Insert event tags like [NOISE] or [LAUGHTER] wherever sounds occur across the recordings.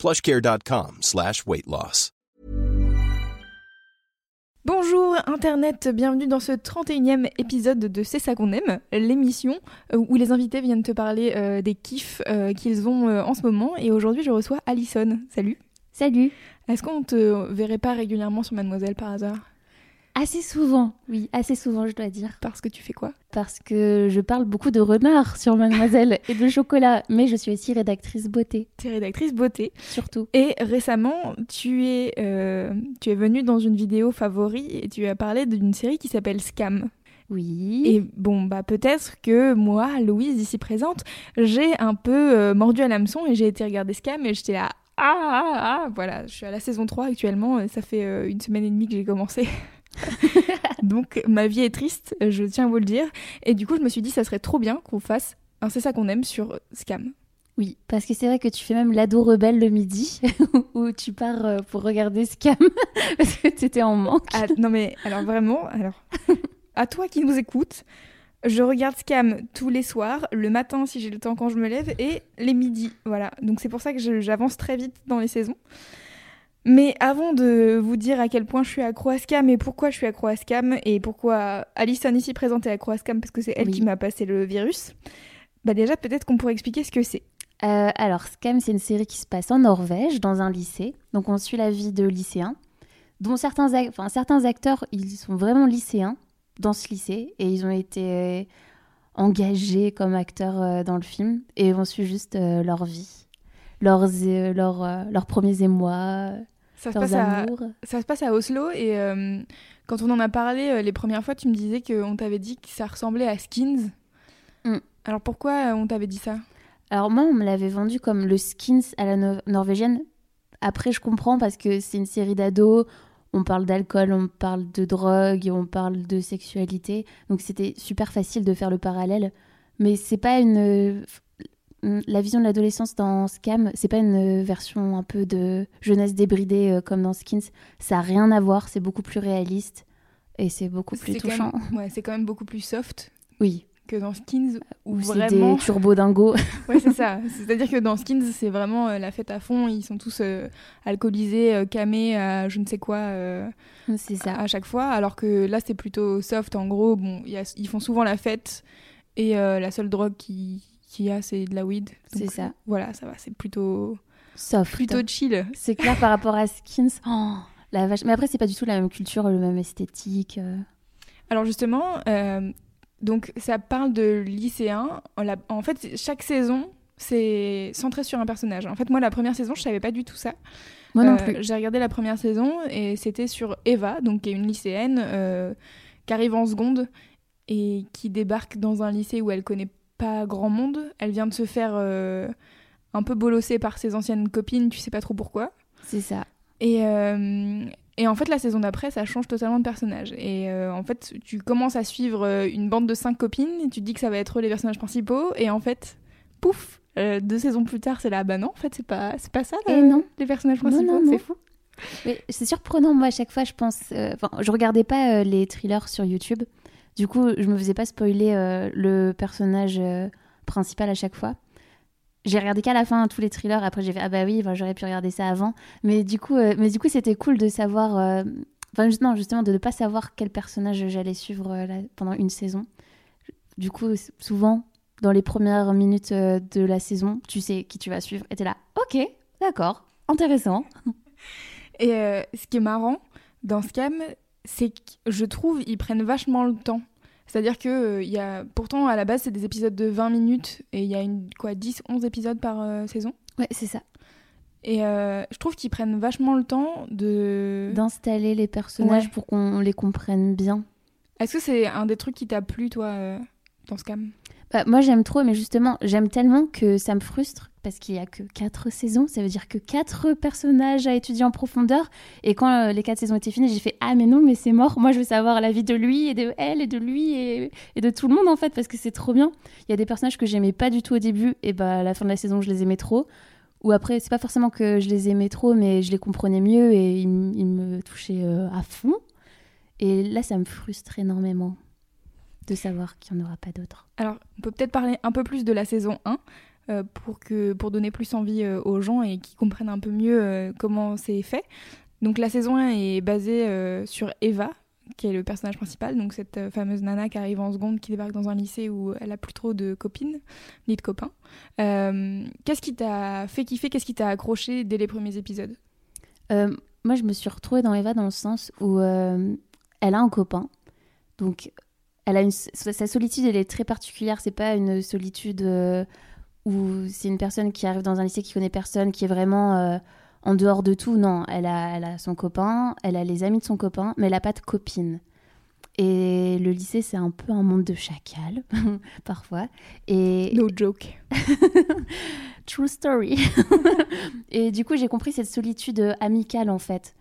plushcare.com slash weight loss. Bonjour Internet, bienvenue dans ce 31e épisode de C'est ça qu'on aime, l'émission où les invités viennent te parler euh, des kiffs euh, qu'ils ont euh, en ce moment. Et aujourd'hui, je reçois Alison. Salut. Salut. Est-ce qu'on te verrait pas régulièrement sur Mademoiselle par hasard? Assez souvent, oui, assez souvent, je dois dire. Parce que tu fais quoi? Parce que je parle beaucoup de renard sur Mademoiselle [LAUGHS] et de chocolat, mais je suis aussi rédactrice beauté, Tu es rédactrice beauté. surtout. Et récemment, tu es, euh, tu es venue dans une vidéo favori et tu as parlé d'une série qui s'appelle Scam. Oui. Et bon, bah peut-être que moi, Louise, ici présente, j'ai un peu euh, mordu à l'hameçon et j'ai été regarder Scam et j'étais là. Ah, ah, ah, voilà, je suis à la saison 3 actuellement, et ça fait euh, une semaine et demie que j'ai commencé. [LAUGHS] [LAUGHS] Donc ma vie est triste, je tiens à vous le dire. Et du coup, je me suis dit, ça serait trop bien qu'on fasse un C'est ça qu'on aime sur Scam. Oui, parce que c'est vrai que tu fais même l'ado rebelle le midi, [LAUGHS] où tu pars euh, pour regarder Scam, [LAUGHS] parce que tu étais en manque. Ah, non mais alors vraiment, alors à toi qui nous écoutes, je regarde Scam tous les soirs, le matin si j'ai le temps quand je me lève et les midis. Voilà, donc c'est pour ça que j'avance très vite dans les saisons. Mais avant de vous dire à quel point je suis accro à Scam et pourquoi je suis accro à Scam et pourquoi Alison ici présente est accro à Scam parce que c'est elle Oui. qui m'a passé le virus, bah déjà peut-être qu'on pourrait expliquer ce que c'est. Euh, alors, Scam, c'est une série qui se passe en Norvège, dans un lycée. Donc, on suit la vie de lycéens, dont certains, enfin, certains acteurs, ils sont vraiment lycéens dans ce lycée, et ils ont été euh, engagés comme acteurs euh, dans le film, et on suit juste leur vie, leurs, euh, leurs, euh, leurs premiers émois, Ça se leurs à, amours. Ça se passe à Oslo et euh, quand on en a parlé euh, les premières fois, tu me disais qu'on t'avait dit que ça ressemblait à Skins. Mm. Alors pourquoi on t'avait dit ça? Alors moi, on me l'avait vendu comme le Skins à la no- norvégienne. Après, je comprends parce que c'est une série d'ados. On parle d'alcool, on parle de drogue, on parle de sexualité. Donc c'était super facile de faire le parallèle. Mais c'est pas une la vision de l'adolescence dans Scam, c'est pas une version un peu de jeunesse débridée euh, comme dans Skins. Ça a rien à voir. C'est beaucoup plus réaliste et c'est beaucoup plus touchant. même- ouais, c'est quand même beaucoup plus soft Oui. que dans Skins où Ou c'est vraiment. des [LAUGHS] turbo dingos. Ouais, c'est ça. C'est-à-dire que dans Skins, c'est vraiment euh, la fête à fond. Ils sont tous euh, alcoolisés, euh, camés à je ne sais quoi. euh, c'est ça. à chaque fois, alors que là c'est plutôt soft. En gros, bon, il y a- ils font souvent la fête et euh, la seule drogue qui- qu'il y a c'est de la weed. C'est ça. Voilà, ça va, c'est plutôt Soft. plutôt chill. C'est clair par rapport à Skins. [LAUGHS] Oh, la vache. Mais après, c'est pas du tout la même culture, le même esthétique. euh. Alors justement, euh, donc ça parle de lycéens. En, fait, chaque saison c'est centré sur un personnage. En fait, moi la première saison, je savais pas du tout ça. Moi non Euh, plus. J'ai regardé la première saison et c'était sur Eva, donc qui est une lycéenne qui arrive en seconde et qui débarque dans un lycée où elle connaît pas grand monde. Elle vient de se faire euh, un peu bolosser par ses anciennes copines, tu sais pas trop pourquoi. C'est ça. Et, euh, et en fait, la saison d'après, ça change totalement de personnage. Et euh, en fait, tu commences à suivre une bande de cinq copines, et tu te dis que ça va être les personnages principaux, et en fait, pouf, deux saisons plus tard, c'est là, bah non, en fait, c'est pas, c'est pas ça, Et là, non. les personnages principaux, c'est fou. Mais c'est surprenant, moi, à chaque fois, je pense. Enfin, je regardais pas les thrillers sur YouTube. Du coup, je me faisais pas spoiler euh, le personnage euh, principal à chaque fois. J'ai regardé qu'à la fin tous les thrillers. Après, j'ai fait ah bah oui, j'aurais pu regarder ça avant. Mais du coup, euh, mais du coup, c'était cool de savoir. Enfin, justement, de ne pas savoir quel personnage j'allais suivre pendant une saison. Du coup, souvent, dans les premières minutes de la saison, tu sais qui tu vas suivre. Et t'es là, ok, d'accord, intéressant. [LAUGHS] Et ce qui est marrant dans Scam, c'est que je trouve ils prennent vachement le temps. C'est-à-dire que euh, y a pourtant à la base c'est des épisodes de 20 minutes et il y a une quoi 10 11 épisodes par euh, saison. Ouais, c'est ça. Et euh, je trouve qu'ils prennent vachement le temps de D'installer les personnages Ouais. pour qu'on les comprenne bien. Est-ce que c'est un des trucs qui t'a plu toi dans Scam? Bah, moi, j'aime trop, mais justement, j'aime tellement que ça me frustre parce qu'il y a que quatre saisons, ça veut dire que quatre personnages à étudier en profondeur. Et quand euh, les quatre saisons étaient finies, j'ai fait ah mais non mais c'est mort. Moi je veux savoir la vie de lui et de elle et de lui et, de tout le monde en fait parce que c'est trop bien. Il y a des personnages que j'aimais pas du tout au début et bah à la fin de la saison je les aimais trop. Ou après c'est pas forcément que je les aimais trop mais je les comprenais mieux et ils, me touchaient euh, à fond. Et là ça me frustre énormément de savoir qu'il n'y en aura pas d'autres. Alors, on peut peut-être parler un peu plus de la saison 1 euh, pour, que, pour donner plus envie euh, aux gens et qu'ils comprennent un peu mieux euh, comment c'est fait. Donc, la saison 1 est basée euh, sur Eva, qui est le personnage principal, donc cette euh, fameuse nana qui arrive en seconde, qui débarque dans un lycée où elle a plus trop de copines, ni de copains. Euh, qu'est-ce qui t'a fait kiffer? Qu'est-ce qui t'a accroché dès les premiers épisodes? Euh, moi, je me suis retrouvée dans Eva dans le sens où euh, elle a un copain. Donc, elle a sa solitude, elle est très particulière. C'est pas une solitude euh, où c'est une personne qui arrive dans un lycée qui connaît personne, qui est vraiment euh, en dehors de tout. Non, elle a, elle a son copain, elle a les amis de son copain, mais elle a pas de copine. Et le lycée, c'est un peu un monde de chacal, [LAUGHS] parfois. Et, No joke. [LAUGHS] True story. [LAUGHS] et du coup, j'ai compris cette solitude amicale en fait.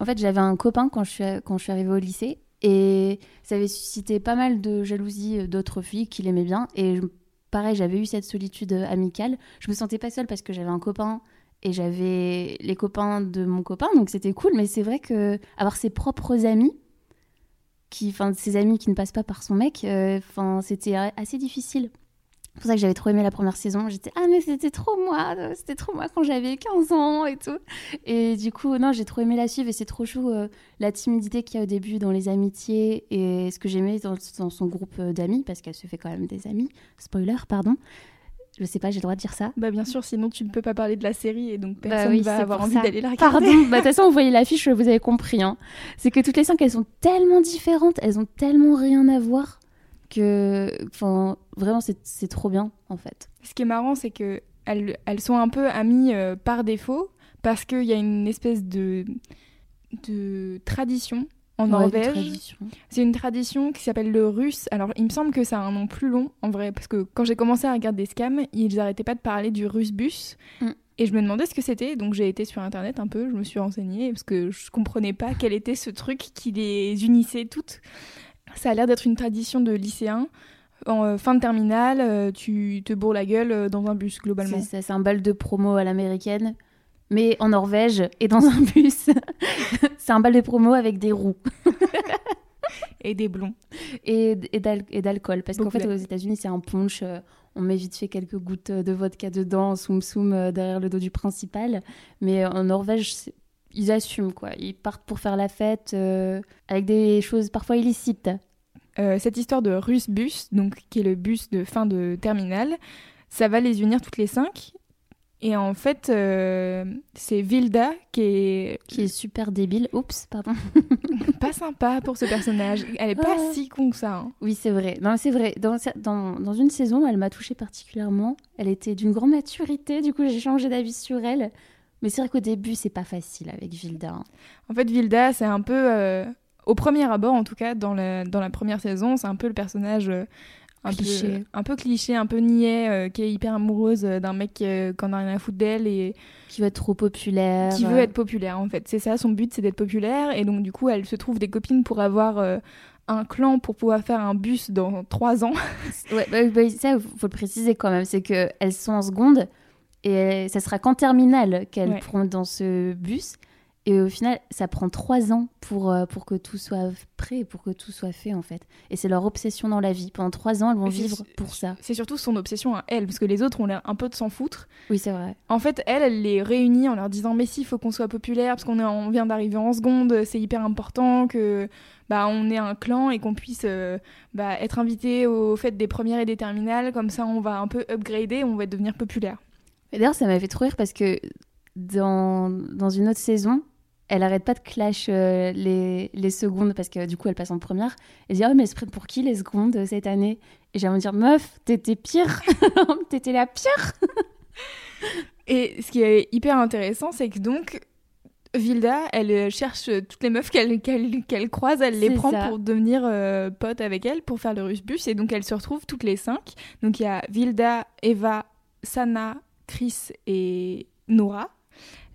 En fait, j'avais un copain quand je suis, quand je suis arrivée au lycée et ça avait suscité pas mal de jalousie d'autres filles qui l'aimaient bien. Et je- pareil, j'avais eu cette solitude euh, amicale. Je me sentais pas seule parce que j'avais un copain et j'avais les copains de mon copain, donc c'était cool. Mais c'est vrai que avoir ses propres amis, qui, enfin, ses amis qui ne passent pas par son mec, euh, enfin, c'était assez difficile. C'est pour ça que j'avais trop aimé la première saison. J'étais ah mais c'était trop moi, c'était trop moi quand j'avais 15 ans et tout. Et du coup non j'ai trop aimé la suivre et c'est trop chou euh, la timidité qu'il y a au début dans les amitiés et ce que j'aimais dans, dans son groupe euh, d'amis parce qu'elle se fait quand même des amis. Spoiler pardon. Je sais pas j'ai le droit de dire ça. Bah bien sûr, sinon tu ne peux pas parler de la série et donc Bah personne oui, va avoir envie d'aller la regarder. Pardon, bah, de toute façon, vous voyez l'affiche, vous avez compris. Hein. C'est que toutes les cinq, elles sont tellement différentes, elles ont tellement rien à voir que. Enfin, vraiment, c'est c'est trop bien, en fait. Ce qui est marrant, c'est que elles, elles sont un peu amies euh, par défaut parce qu'il y a une espèce de, de tradition en Ouais, Norvège. C'est une tradition qui s'appelle le russe. Alors, il me semble que ça a un nom plus long, en vrai, parce que quand j'ai commencé à regarder Scam, ils arrêtaient pas de parler du russe bus. Mm. Et je me demandais ce que c'était, donc j'ai été sur internet un peu, je me suis renseignée, parce que je comprenais pas quel était ce truc qui les unissait toutes. Ça a l'air d'être une tradition de lycéens. En euh, fin de terminale, euh, tu te bourres la gueule euh, dans un bus, globalement. C'est ça, c'est un bal de promo à l'américaine, mais en Norvège et dans un bus. [LAUGHS] c'est un bal de promo avec des roues [LAUGHS] Et des blonds. et, et d'al- et d'alcool. Parce qu'en fait, aux États-Unis, c'est un punch. euh, on met vite fait quelques gouttes de vodka dedans, soum soum euh, derrière le dos du principal. Mais en Norvège, c'est- ils assument quoi. Ils partent pour faire la fête euh, avec des choses parfois illicites. Euh, cette histoire de russe bus, donc qui est le bus de fin de terminale, ça va les unir toutes les cinq. Et en fait, euh, c'est Vilda qui est Qui est super débile. Oups, pardon. [LAUGHS] pas sympa pour ce personnage. Elle est pas Ah. si con que ça. hein. Oui, c'est vrai. Non, c'est vrai. Dans, dans, dans une saison, elle m'a touchée particulièrement. Elle était d'une grande maturité. Du coup, j'ai changé d'avis sur elle. Mais c'est vrai qu'au début, c'est pas facile avec Vilda. hein. En fait, Vilda, c'est un peu, euh, au premier abord en tout cas, dans la, dans la première saison, c'est un peu le personnage euh, un, Cliché. Peu, un peu cliché, un peu niais, euh, qui est hyper amoureuse euh, d'un mec euh, qu'on a rien à foutre d'elle et Qui veut être trop populaire. qui veut être populaire en fait. C'est ça, son but c'est d'être populaire et donc du coup elle se trouve des copines pour avoir euh, un clan pour pouvoir faire un bus dans trois ans. [LAUGHS] Ouais, bah, bah, ça, faut le préciser quand même. C'est qu'elles sont en seconde et ça sera qu'en terminale qu'elles Ouais. dans ce bus. Et au final, ça prend trois ans pour, euh, pour que tout soit prêt, pour que tout soit fait en fait. Et c'est leur obsession dans la vie. Pendant trois ans, elles vont vivre pour ça. C'est surtout son obsession à elle parce que les autres ont l'air un peu de s'en foutre. Oui, c'est vrai. En fait, elle, elle les réunit en leur disant mais si, il faut qu'on soit populaire parce qu'on est, on vient d'arriver en seconde, c'est hyper important que bah on ait un clan et qu'on puisse euh, bah, être invité aux fêtes des premières et des terminales. Comme ça, on va un peu upgrader, on va devenir populaire. D'ailleurs, ça m'a fait trop rire parce que dans, dans une autre saison, elle arrête pas de clash euh, les, les secondes parce que du coup, elle passe en première. Elle dit Oh, mais prennent pour qui les secondes euh, cette année? Et j'ai envie de dire Meuf, t'étais pire [LAUGHS] T'étais la pire [LAUGHS] Et ce qui est hyper intéressant, c'est que donc Vilda, elle euh, cherche toutes les meufs qu'elle croise, elle les C'est prend ça. pour devenir euh, pote avec elle pour faire le russe bus et donc elles se retrouvent toutes les cinq. Donc il y a Vilda, Eva, Sana, Chris et Nora.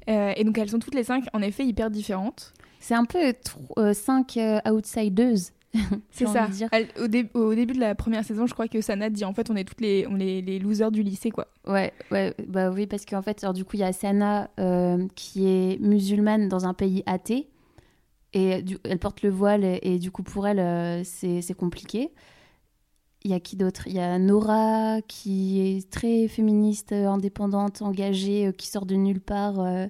Euh, et donc elles sont toutes les cinq en effet hyper différentes. C'est un peu euh, cinq euh, outsiders. [LAUGHS] C'est ça. dire. Elle- au, dé- au début de la première saison, je crois que Sana dit en fait on est toutes les, on les losers du lycée quoi. Ouais, ouais, bah oui, parce qu'en fait, alors, du coup, il y a Sana euh, qui est musulmane dans un pays athée. Et du- elle porte le voile, et, et du coup, pour elle, c'est c'est compliqué. Il y a qui d'autre? Il y a Nora qui est très féministe, euh, indépendante, engagée, euh, qui sort de nulle part, euh,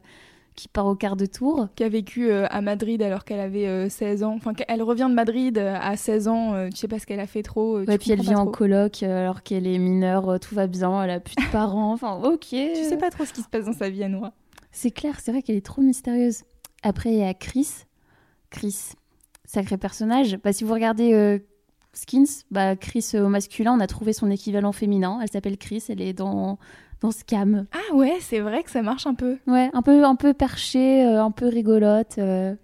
qui part au quart de tour. Qui a vécu euh, à Madrid alors qu'elle avait euh, 16 ans. Enfin, elle revient de Madrid à 16 ans. tu sais pas ce qu'elle a fait trop. Ouais, puis elle vit en coloc alors qu'elle est mineure, tout va bien, elle a plus de parents. Enfin, ok. [LAUGHS] Tu sais pas trop ce qui se passe dans sa vie à Nora. C'est clair, c'est vrai qu'elle est trop mystérieuse. Après, il y a Chris. Chris, sacré personnage. Bah, si vous regardez Skins, bah, Chris au masculin, on a trouvé son équivalent féminin. Elle s'appelle Chris, elle est dans, dans Scam. Ah ouais, c'est vrai que ça marche un peu. Ouais, un peu, un peu perchée, euh, un peu rigolote. euh.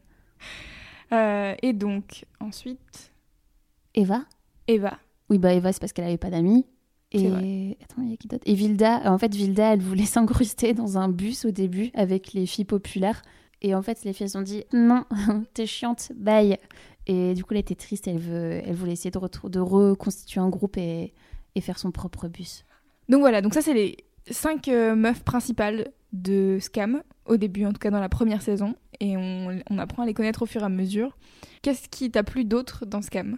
Euh, et donc ensuite Eva Eva. Oui, bah Eva, c'est parce qu'elle avait pas d'amis. Et attends, il y a qui d'autre? Et Vilda, en fait, Vilda, elle voulait [LAUGHS] s'incruster dans un bus au début avec les filles populaires. Et en fait, les filles ont dit non, [LAUGHS] t'es chiante, bye. Et du coup, elle était triste. Elle, veut, elle voulait essayer de, de reconstituer un groupe et, et faire son propre bus. Donc voilà, donc ça c'est les cinq euh, meufs principales de Scam, au début en tout cas dans la première saison, et on, on apprend à les connaître au fur et à mesure. Qu'est-ce qui t'a plu d'autre dans Scam?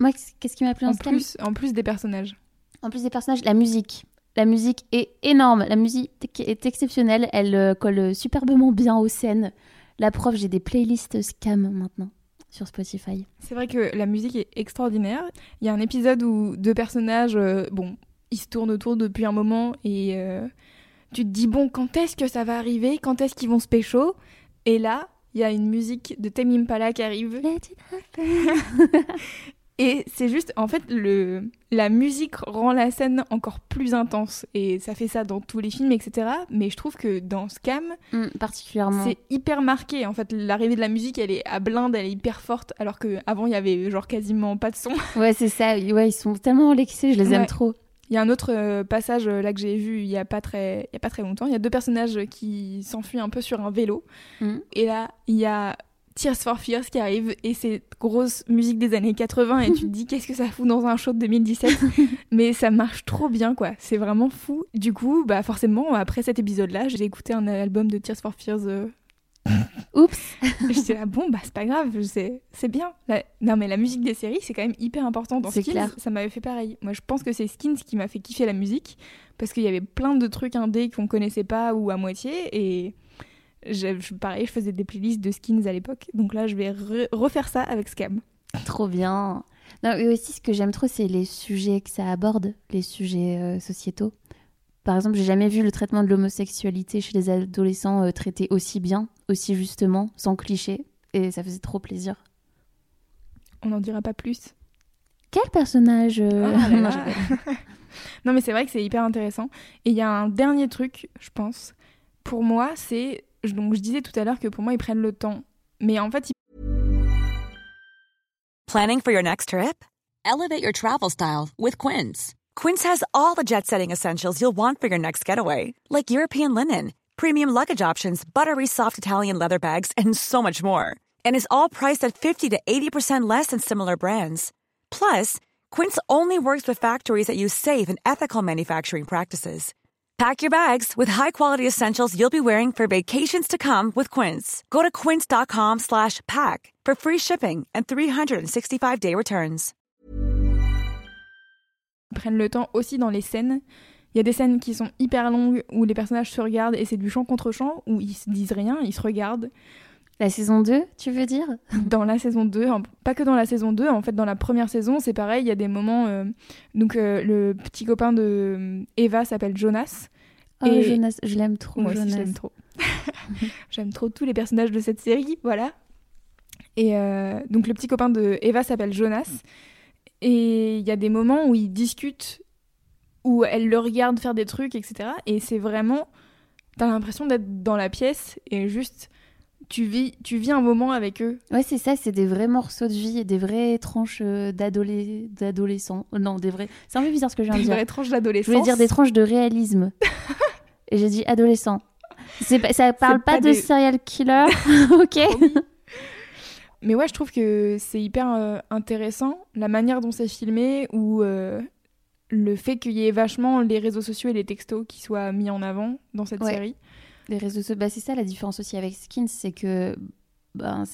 Moi, qu'est-ce qui m'a plu en Scam? plus, en plus des personnages. En plus des personnages, la musique. La musique est énorme. La musique est exceptionnelle. Elle euh, colle superbement bien aux scènes. La preuve, j'ai des playlists Scam maintenant sur Spotify. C'est vrai que la musique est extraordinaire. Il y a un épisode où deux personnages, euh, bon, ils se tournent autour depuis un moment et euh, tu te dis, bon, quand est-ce que ça va arriver? Quand est-ce qu'ils vont se pécho? Et là, il y a une musique de Tame Impala qui arrive. Let it happen. [LAUGHS] Et c'est juste, en fait, le, la musique rend la scène encore plus intense. Et ça fait ça dans tous les films, etc. Mais je trouve que dans Scam, Mm, particulièrement. c'est hyper marqué. En fait, l'arrivée de la musique, elle est à blinde, elle est hyper forte. Alors qu'avant, il y avait genre quasiment pas de son. [LAUGHS] Ouais, c'est ça. Ouais, ils sont tellement relaxés, je les aime trop. Il y a un autre euh, passage euh, là que j'ai vu il y a pas très il y a pas très longtemps. Il y a deux personnages qui s'enfuient un peu sur un vélo Mm. et là il y a Tears for Fears qui arrive et c'est grosse musique des années 80 et tu te dis [LAUGHS] qu'est-ce que ça fout dans un show de 2017 [LAUGHS] mais ça marche trop bien quoi. C'est vraiment fou. Du coup, bah forcément après cet épisode là, j'ai écouté un album de Tears for Fears euh, [LAUGHS] Oups. J'étais là, bon, bah c'est pas grave, c'est c'est bien. La- Non, mais la musique des séries, c'est quand même hyper important dans Skins. clair. Ça m'avait fait pareil. Moi, je pense que c'est Skins qui m'a fait kiffer la musique parce qu'il y avait plein de trucs indés qu'on connaissait pas ou à moitié. Et je- pareil, je faisais des playlists de Skins à l'époque. Donc là, je vais re- refaire ça avec Scam. Trop bien. Non, et aussi, ce que j'aime trop, c'est les sujets que ça aborde, les sujets euh, sociétaux. Par exemple, j'ai jamais vu le traitement de l'homosexualité chez les adolescents euh, traité aussi bien, aussi justement, sans cliché. Et ça faisait trop plaisir. On n'en dira pas plus. Quel personnage euh, Ah là là. [LAUGHS] [LAUGHS] Non, mais c'est vrai que c'est hyper intéressant. Et il y a un dernier truc, je pense. Pour moi, c'est. Donc, je disais tout à l'heure que pour moi, ils prennent le temps. Mais en fait, ils Planning for your next trip? Elevate your travel style with Quince. Quince has all the jet setting essentials you'll want for your next getaway, like European linen, premium luggage options, buttery soft Italian leather bags, and so much more. And is all priced at 50 to 80% less than similar brands. Plus, Quince only works with factories that use safe and ethical manufacturing practices. Pack your bags with high-quality essentials you'll be wearing for vacations to come with Quince. Go to quince.com slash pack for free shipping and 365-day returns. prennent le temps aussi dans les scènes. Il y a des scènes qui sont hyper longues où les personnages se regardent et c'est du chant contre chant où ils se disent rien, ils se regardent. La saison 2, tu veux dire? Dans la saison 2, en- pas que dans la saison 2, en fait dans la première saison c'est pareil, il y a des moments... euh, donc euh, le petit copain de euh, Eva s'appelle Jonas. Oh, Et- Jonas, je l'aime trop, Moi Jonas. je l'aime trop. [LAUGHS] J'aime trop tous les personnages de cette série, voilà. Et euh, donc le petit copain de Eva s'appelle Jonas. Et il y a des moments où ils discutent, où elle le regarde faire des trucs, etc. Et c'est vraiment... T'as l'impression d'être dans la pièce et juste... Tu vis, tu vis un moment avec eux. Ouais, c'est ça, c'est des vrais morceaux de vie, des vraies tranches euh, d'adolescents. Non, des vrais. C'est un peu bizarre ce que je viens de dire. vraie tranche Je d'adolescence. voulais dire des tranches de réalisme. [LAUGHS] Et j'ai dit adolescent. Ça parle pas, pas de des- serial killer, [LAUGHS] [LAUGHS] ok. Mais ouais, je trouve que c'est hyper euh, intéressant la manière dont c'est filmé ou euh, le fait qu'il y ait vachement les réseaux sociaux et les textos qui soient mis en avant dans cette Ouais. série. Les réseaux sociaux, bah, c'est ça la différence aussi avec Skins, c'est que ben,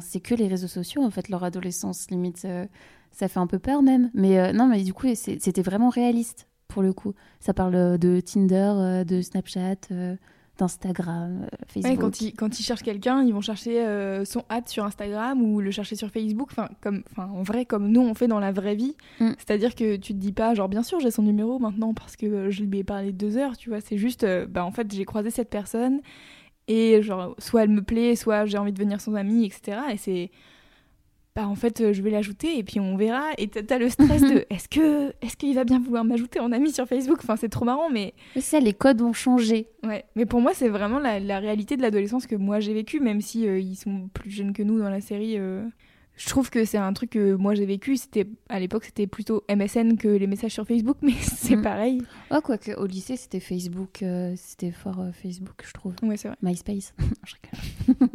c'est que les réseaux sociaux en fait, leur adolescence limite, euh, ça fait un peu peur même. Mais euh, non, mais du coup, c'était vraiment réaliste pour le coup. Ça parle euh, de Tinder, de Snapchat, d'Instagram, euh, Facebook. Ouais, quand, ils, quand ils cherchent quelqu'un, ils vont chercher euh, son hâte sur Instagram ou le chercher sur Facebook. Enfin, comme, enfin, en vrai, comme nous on fait dans la vraie vie. Mm. C'est-à-dire que tu te dis pas, genre, bien sûr, j'ai son numéro maintenant parce que euh, je lui ai parlé deux heures, tu vois. C'est juste, euh, bah, en fait, j'ai croisé cette personne et, genre, soit elle me plaît, soit j'ai envie de devenir son amie, etc. Et c'est. Bah, en fait, euh, je vais l'ajouter et puis on verra. Et t'as le stress de [LAUGHS] est-ce que est-ce qu'il va bien vouloir m'ajouter en ami sur Facebook? Enfin, c'est trop marrant, mais. Mais ça, les codes ont changé. Ouais, mais pour moi, c'est vraiment la, la réalité de l'adolescence que moi j'ai vécu, même si euh, ils sont plus jeunes que nous dans la série. euh, je trouve que c'est un truc que moi j'ai vécu. C'était à l'époque, c'était plutôt MSN que les messages sur Facebook, [LAUGHS] mais c'est Mm. pareil. Oh, quoique au lycée, c'était Facebook, euh, c'était fort Facebook, je trouve. Ouais, c'est vrai. MySpace. [LAUGHS] je rigole.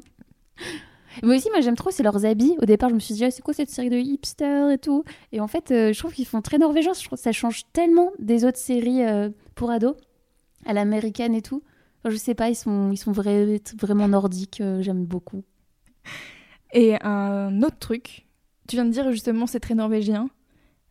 Mais aussi, moi j'aime trop, c'est leurs habits. Au départ, je me suis dit, Ah, c'est quoi cette série de hipsters et tout? Et en fait, euh, je trouve qu'ils font très norvégiens. Je trouve que ça change tellement des autres séries euh, pour ados, à l'américaine et tout. Enfin, je sais pas, ils sont, ils sont vrais- vraiment nordiques. euh, J'aime beaucoup. Et un autre truc, tu viens de dire justement c'est très norvégien.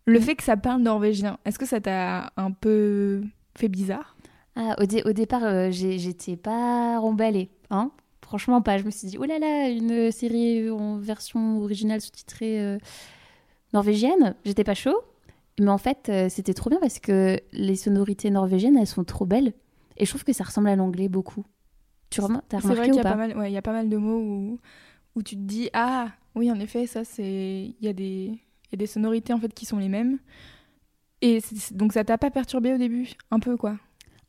Le Mm. fait que ça parle norvégien, est-ce que ça t'a un peu fait bizarre? Ah, au, dé- au départ, j'étais pas remballée. Hein Franchement, pas. Je me suis dit, oh là là, une série en version originale sous-titrée euh, norvégienne. J'étais pas chaud. Mais en fait, euh, c'était trop bien parce que les sonorités norvégiennes, elles sont trop belles. Et je trouve que ça ressemble à l'anglais beaucoup. Tu vrai remarqué qu'il ou y a pas, pas mal, ouais, il y a pas mal de mots où, où tu te dis ah oui en effet ça c'est il y a des y a des sonorités en fait qui sont les mêmes. Et donc ça t'a pas perturbé au début un peu quoi?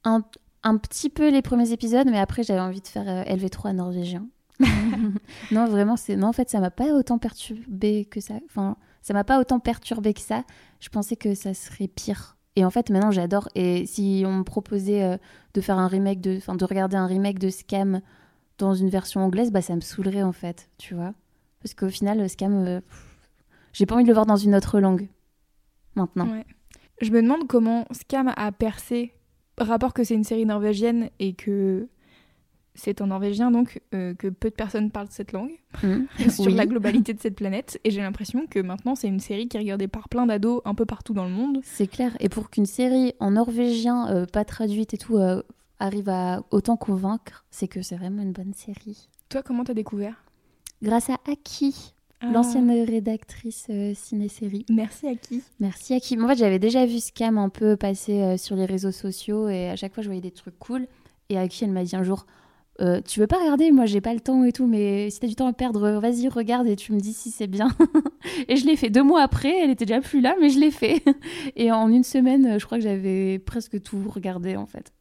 un, un petit peu les premiers épisodes, mais après, j'avais envie de faire euh, LV3 norvégien. [LAUGHS] non, vraiment, c'est non. En fait, ça m'a pas autant perturbé que ça. Enfin, ça m'a pas autant perturbé que ça. Je pensais que ça serait pire. Et en fait, maintenant, j'adore. Et si on me proposait euh, de faire un remake de, enfin, de regarder un remake de Scam dans une version anglaise, bah, ça me saoulerait en fait, tu vois. Parce qu'au final, euh, Scam, euh, j'ai pas envie de le voir dans une autre langue. Maintenant. Ouais. Je me demande comment Scam a percé rapport que c'est une série norvégienne et que c'est en norvégien donc euh, que peu de personnes parlent cette langue Hmm. [LAUGHS] sur Oui. la globalité de cette planète et j'ai l'impression que maintenant c'est une série qui est regardée par plein d'ados un peu partout dans le monde. C'est clair. Et pour qu'une série en norvégien, euh, pas traduite et tout, euh, arrive à autant convaincre, c'est que c'est vraiment une bonne série. Toi comment t'as découvert? Grâce à Aki, Ah. l'ancienne rédactrice euh, ciné-série. Merci à qui? Merci Aki. En fait, j'avais déjà vu Scam un peu passer euh, sur les réseaux sociaux et à chaque fois, je voyais des trucs cool. Et Aki, elle m'a dit un jour Euh, Tu veux pas regarder? Moi, j'ai pas le temps et tout, mais si t'as du temps à perdre, vas-y, regarde et tu me dis si c'est bien. [LAUGHS] et je l'ai fait deux mois après. Elle était déjà plus là, mais je l'ai fait. [LAUGHS] et en une semaine, je crois que j'avais presque tout regardé en fait.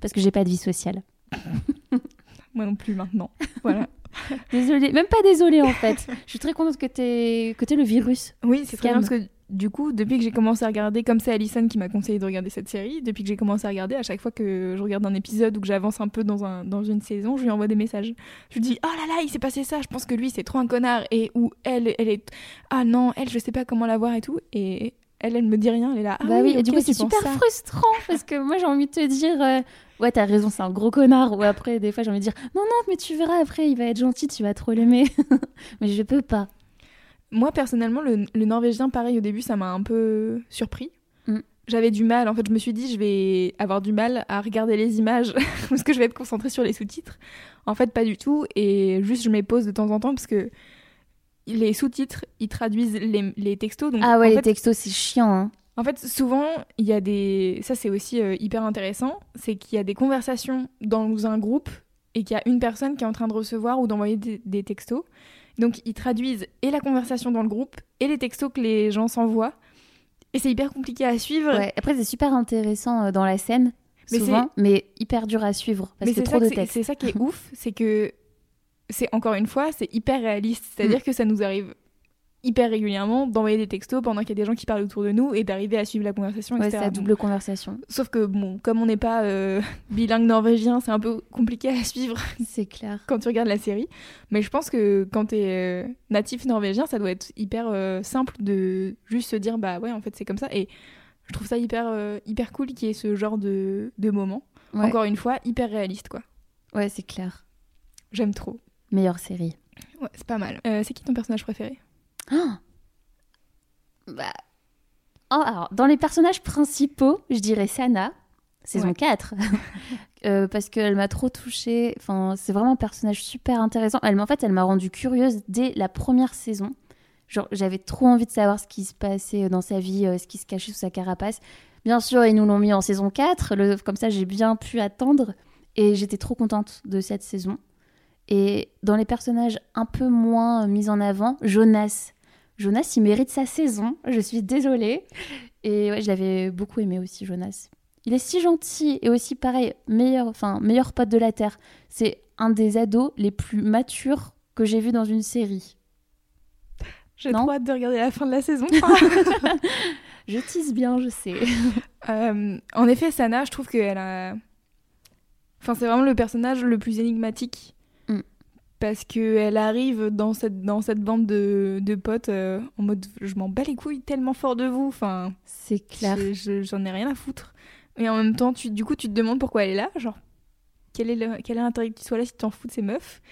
Parce que j'ai pas de vie sociale. [LAUGHS] Moi non plus maintenant. Voilà. [LAUGHS] Désolée, même pas désolée en fait. Je suis très contente que t'aies que le virus. Oui, c'est très bien parce que du coup, depuis que j'ai commencé à regarder, comme c'est Alison qui m'a conseillé de regarder cette série, depuis que j'ai commencé à regarder, à chaque fois que je regarde un épisode ou que j'avance un peu dans, un, dans une saison, je lui envoie des messages. Je lui dis Oh là là, il s'est passé ça, je pense que lui c'est trop un connard. Et ou elle, elle est Ah non, elle, je sais pas comment la voir et tout. Et elle, elle me dit rien, elle est là. Ah bah oui, et du coup c'est super ça. frustrant parce que moi j'ai envie de te dire euh, ouais t'as raison c'est un gros connard ou après des fois j'ai envie de dire non non mais tu verras après il va être gentil tu vas trop l'aimer [LAUGHS] mais je peux pas. Moi, personnellement, le, le norvégien, pareil, au début, ça m'a un peu surpris. Mm. J'avais du mal, en fait, je me suis dit, je vais avoir du mal à regarder les images [LAUGHS] parce que je vais être concentrée sur les sous-titres. En fait, pas du tout, et juste je mets pause de temps en temps parce que les sous-titres, ils traduisent les, les textos. Donc, Ah ouais en les fait, textos c'est chiant hein. en fait, souvent, il y a des. Ça, c'est aussi euh, hyper intéressant. C'est qu'il y a des conversations dans un groupe et qu'il y a une personne qui est en train de recevoir ou d'envoyer des, des textos. Donc, ils traduisent et la conversation dans le groupe et les textos que les gens s'envoient. Et c'est hyper compliqué à suivre. Ouais, après c'est super intéressant euh, dans la scène Mais souvent mais hyper dur à suivre parce Mais que c'est trop de c'est- texte. c'est ça qui est [LAUGHS] ouf. C'est que, c'est encore une fois, c'est hyper réaliste. C'est-à-dire Mm. que ça nous arrive hyper régulièrement d'envoyer des textos pendant qu'il y a des gens qui parlent autour de nous et d'arriver à suivre la conversation, Ouais, etc. c'est la Bon. double conversation. Sauf que, bon, comme on n'est pas euh, [LAUGHS] bilingue norvégien, c'est un peu compliqué à suivre [LAUGHS] C'est clair. quand tu regardes la série. Mais je pense que quand tu es natif norvégien, ça doit être hyper euh, simple de juste se dire, bah ouais, en fait, c'est comme ça. Et je trouve ça hyper, euh, hyper cool qu'il y ait ce genre de, de moment. Ouais, Encore une fois, hyper réaliste, quoi. ouais c'est clair. J'aime trop. Meilleure série. Ouais, c'est pas mal. Euh, c'est qui ton personnage préféré? Ah bah... Oh, alors, dans les personnages principaux, je dirais Sana, saison Ouais. 4. [LAUGHS] Euh, parce qu'elle m'a trop touchée. Enfin, c'est vraiment un personnage super intéressant. Elle, m'a- en fait, elle m'a rendue curieuse dès la première saison. Genre, j'avais trop envie de savoir ce qui se passait dans sa vie, euh, ce qui se cachait sous sa carapace. Bien sûr, ils nous l'ont mis en saison 4. le- comme ça, j'ai bien pu attendre. Et j'étais trop contente de cette saison. Et dans les personnages un peu moins mis en avant, Jonas. Jonas, il mérite sa saison. Je suis désolée. Et ouais, je l'avais beaucoup aimé aussi, Jonas. Il est si gentil et aussi pareil, meilleur, enfin meilleur pote de la terre. C'est un des ados les plus matures que j'ai vu dans une série. J'ai trop hâte de regarder la fin de la saison. [LAUGHS] Je tisse bien, je sais. [LAUGHS] Euh, en effet, Sana, je trouve qu'elle a. Enfin, c'est vraiment le personnage le plus énigmatique. Parce qu'elle arrive dans cette, dans cette bande de, de potes euh, en mode je m'en bats les couilles tellement fort de vous. Enfin, C'est clair. j'ai- je- j'en ai rien à foutre. Et en même temps, tu, du coup, tu te demandes pourquoi elle est là. Genre, quel est le- quel est l'intérêt que tu sois là si tu t'en fous de ces meufs?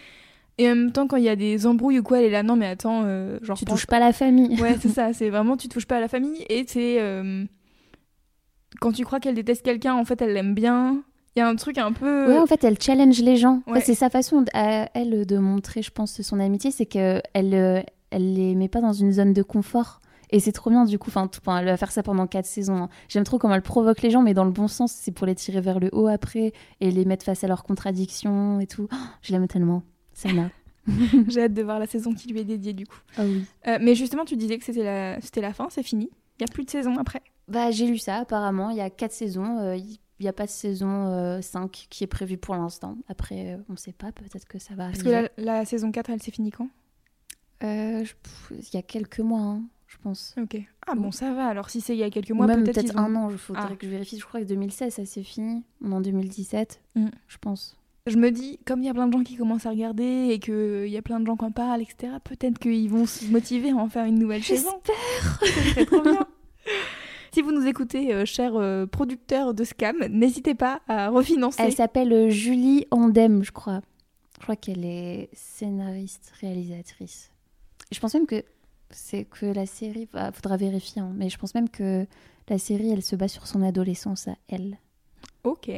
Et en même temps, quand il y a des embrouilles ou quoi, elle est là. Non, mais attends, euh, genre. Tu pense- touches pas la famille. Ouais, c'est [LAUGHS] ça, c'est vraiment tu touches pas à la famille et c'est euh, quand tu crois qu'elle déteste quelqu'un, en fait elle l'aime bien. Il y a un truc un peu Ouais, en fait, elle challenge les gens. Ça. C'est sa façon, à elle, de montrer, je pense, son amitié, c'est qu'elle euh, elle les met pas dans une zone de confort. Et c'est trop bien, du coup. Enfin, elle va faire ça pendant quatre saisons. hein. J'aime trop comment elle provoque les gens, mais dans le bon sens. C'est pour les tirer vers le haut après et les mettre face à leurs contradictions et tout. Oh, je l'aime tellement. Sana. [LAUGHS] j'ai hâte de voir la saison qui lui est dédiée du coup. Ah oui. Euh, mais justement, tu disais que c'était la c'était la fin, c'est fini. Il y a plus de saison après. Bah, j'ai lu ça, apparemment. Il y a quatre saisons. euh, Il n'y a pas de saison euh, 5 qui est prévue pour l'instant. Après, euh, on sait pas. Peut-être que ça va Parce arriver. que la, la saison 4, elle s'est finie quand? Euh, il y a quelques mois, hein, je pense. OK. Ah bon, ça va. Alors si c'est il y a quelques mois, peut-être peut-être qu'ils ont- un an, il faudrait Ah. que je vérifie. Je crois que 2016, ça s'est fini. On est en 2017, Mm. je pense. Je me dis, comme il y a plein de gens qui commencent à regarder et qu'il y a plein de gens qui en parlent, etc., peut-être qu'ils vont se motiver à en faire une nouvelle saison. Ce serait trop bien. Si vous nous écoutez, euh, chers euh, producteurs de Scam, n'hésitez pas à refinancer. Elle s'appelle euh, Julie Andem, je crois. Je crois qu'elle est scénariste, réalisatrice. Je pense même que c'est que la série, bah, faudra vérifier, hein, mais je pense même que la série, elle se base sur son adolescence à elle. Ok.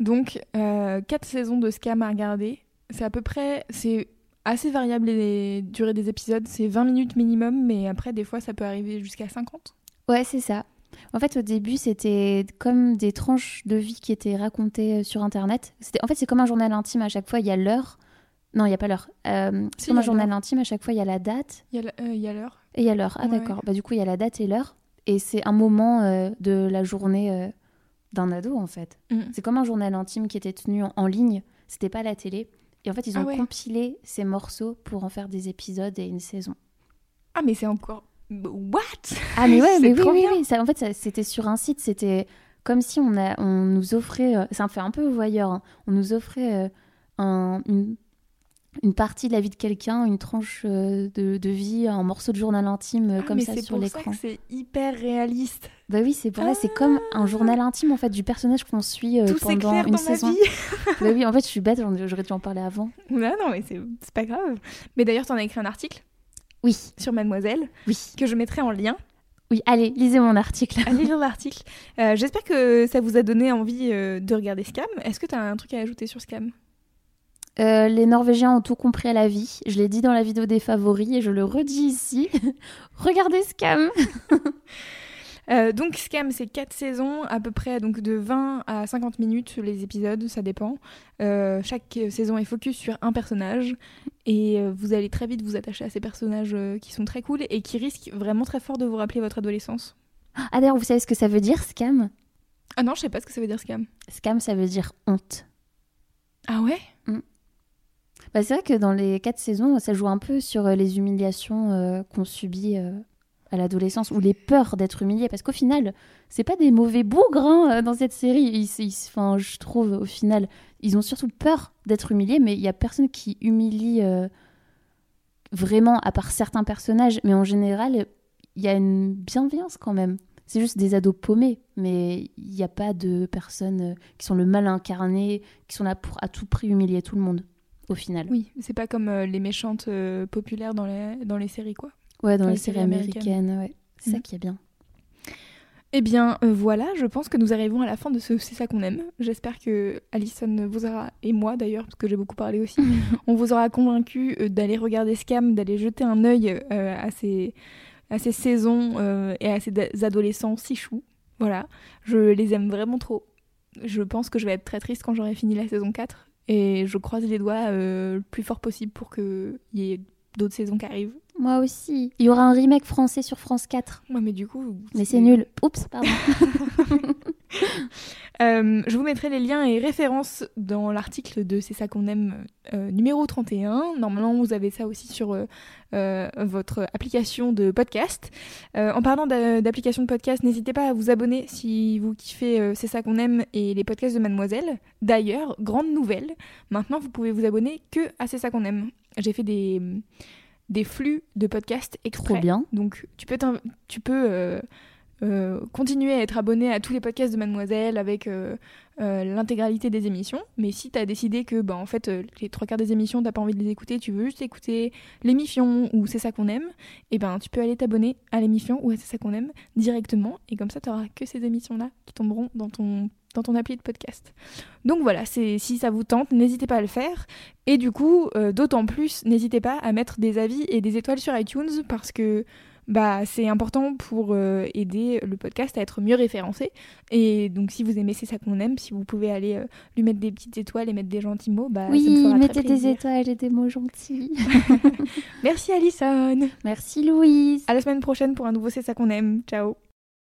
Donc, euh, quatre saisons de Scam à regarder. C'est à peu près... C'est assez variable les durées des épisodes. C'est 20 minutes minimum, mais après, des fois, ça peut arriver jusqu'à 50. Ouais, c'est ça. En fait, au début, c'était comme des tranches de vie qui étaient racontées euh, sur Internet. C'était, en fait, c'est comme un journal intime. À chaque fois, il y a l'heure. Non, il n'y a pas l'heure. Euh, c'est comme un journal intime. À chaque fois, il y a la date Il y a euh, l'heure. et il y a l'heure. Ah, Ouais, d'accord. Bah, du coup, il y a la date et l'heure. Et c'est un moment euh, de la journée d'un ado, en fait. Mm. C'est comme un journal intime qui était tenu en, en ligne. C'était pas à la télé. Et en fait, ils Ah ont ouais. compilé ces morceaux pour en faire des épisodes et une saison. Ah, mais c'est encore... What? Ah mais ouais, [LAUGHS] mais oui, oui, oui. Ça, en fait, c'était sur un site. C'était comme si on, a, on nous offrait... euh, ça me fait un peu voyeur. hein. On nous offrait euh, un- une, une partie de la vie de quelqu'un, une tranche euh, de, de vie, un morceau de journal intime euh, Ah, comme ça c'est sur l'écran. c'est hyper réaliste. Bah oui, c'est pour ça. C'est comme un journal intime en fait du personnage qu'on suit Tout pendant une dans saison. ma vie. [LAUGHS] bah oui, en fait, je suis bête. J'aurais dû en parler avant. non, non, mais c'est c'est pas grave. Mais d'ailleurs, t'en as écrit un article? Oui, sur Mademoiselle oui, que je mettrai en lien. oui. Allez, lisez mon article. Allez lire l'article. Euh, J'espère que ça vous a donné envie euh, de regarder Scam. Est-ce que t'as un truc à ajouter sur Scam? Euh, les Norvégiens ont tout compris à la vie. Je l'ai dit dans la vidéo des favoris et je le redis ici. [LAUGHS] Regardez Scam. [LAUGHS] Euh, donc Scam, c'est 4 saisons, à peu près donc de 20 à 50 minutes les épisodes, ça dépend. Euh, chaque saison est focus sur un personnage et euh, vous allez très vite vous attacher à ces personnages qui sont très cool et qui risquent vraiment très fort de vous rappeler votre adolescence. Ah d'ailleurs, vous savez ce que ça veut dire, Scam? Ah non, je sais pas ce que ça veut dire Scam. Scam, ça veut dire honte. Ah ouais? Bah, c'est vrai que dans les quatre saisons, ça joue un peu sur les humiliations euh, qu'on subit à l'adolescence ou les peurs d'être humilié. Parce qu'au final, c'est pas des mauvais bougres hein, euh, dans cette série. Ils, ils- je trouve, au final, ils ont surtout peur d'être humiliés, mais il y a personne qui humilie euh, vraiment, à part certains personnages. Mais en général, il y a une bienveillance quand même. C'est juste des ados paumés, mais il n'y a pas de personnes euh, qui sont le mal incarné, qui sont là pour à tout prix humilier tout le monde, au final. Oui, c'est pas comme les méchantes populaires dans les, dans les séries, quoi. Ouais, dans les les séries séries américaines, ouais. C'est ça Mhm. qui est bien. Eh bien, euh, voilà, je pense que nous arrivons à la fin de ce C'est ça qu'on aime. J'espère que Alison vous aura, et moi d'ailleurs, parce que j'ai beaucoup parlé aussi, [LAUGHS] on vous aura convaincu euh, d'aller regarder Scam, d'aller jeter un œil euh, à, ces, à ces saisons euh, et à ces adolescents si choux. Voilà, je les aime vraiment trop. Je pense que je vais être très triste quand j'aurai fini la saison 4. Et je croise les doigts le plus fort possible pour qu'il y ait d'autres saisons qui arrivent. Moi aussi. Il y aura un remake français sur France 4. Ouais, mais du coup... Mais c'est nul. Oups, pardon. [LAUGHS] [LAUGHS] Euh, je vous mettrai les liens et références dans l'article de C'est ça qu'on aime euh, numéro 31. Normalement, vous avez ça aussi sur euh, votre application de podcast. En parlant d'a- d'application de podcast, n'hésitez pas à vous abonner si vous kiffez C'est ça qu'on aime et les podcasts de Mademoiselle. D'ailleurs, grande nouvelle, maintenant vous pouvez vous abonner que à C'est ça qu'on aime. J'ai fait des, des flux de podcasts exprès. Trop bien. Donc tu peux, t'in- tu peux euh, euh, continuer à être abonné à tous les podcasts de Mademoiselle avec euh, l'intégralité des émissions. Mais si tu as décidé que bah, en fait, les trois quarts des émissions, t'as pas envie de les écouter, tu veux juste écouter l'émission ou c'est ça qu'on aime, et ben tu peux aller t'abonner à l'émission ou à c'est ça qu'on aime directement. Et comme ça, tu auras que ces émissions-là qui tomberont dans ton dans ton appli de podcast. Donc voilà, c'est si ça vous tente, n'hésitez pas à le faire. Et du coup, euh, d'autant plus, n'hésitez pas à mettre des avis et des étoiles sur iTunes parce que bah, c'est important pour euh, aider le podcast à être mieux référencé. Et donc, si vous aimez C'est ça qu'on aime, si vous pouvez aller euh, lui mettre des petites étoiles et mettre des gentils mots, bah, ça me Oui, fera mettez très des étoiles et des mots gentils. [LAUGHS] Merci Alison. Merci Louise. À la semaine prochaine pour un nouveau C'est ça qu'on aime. Ciao.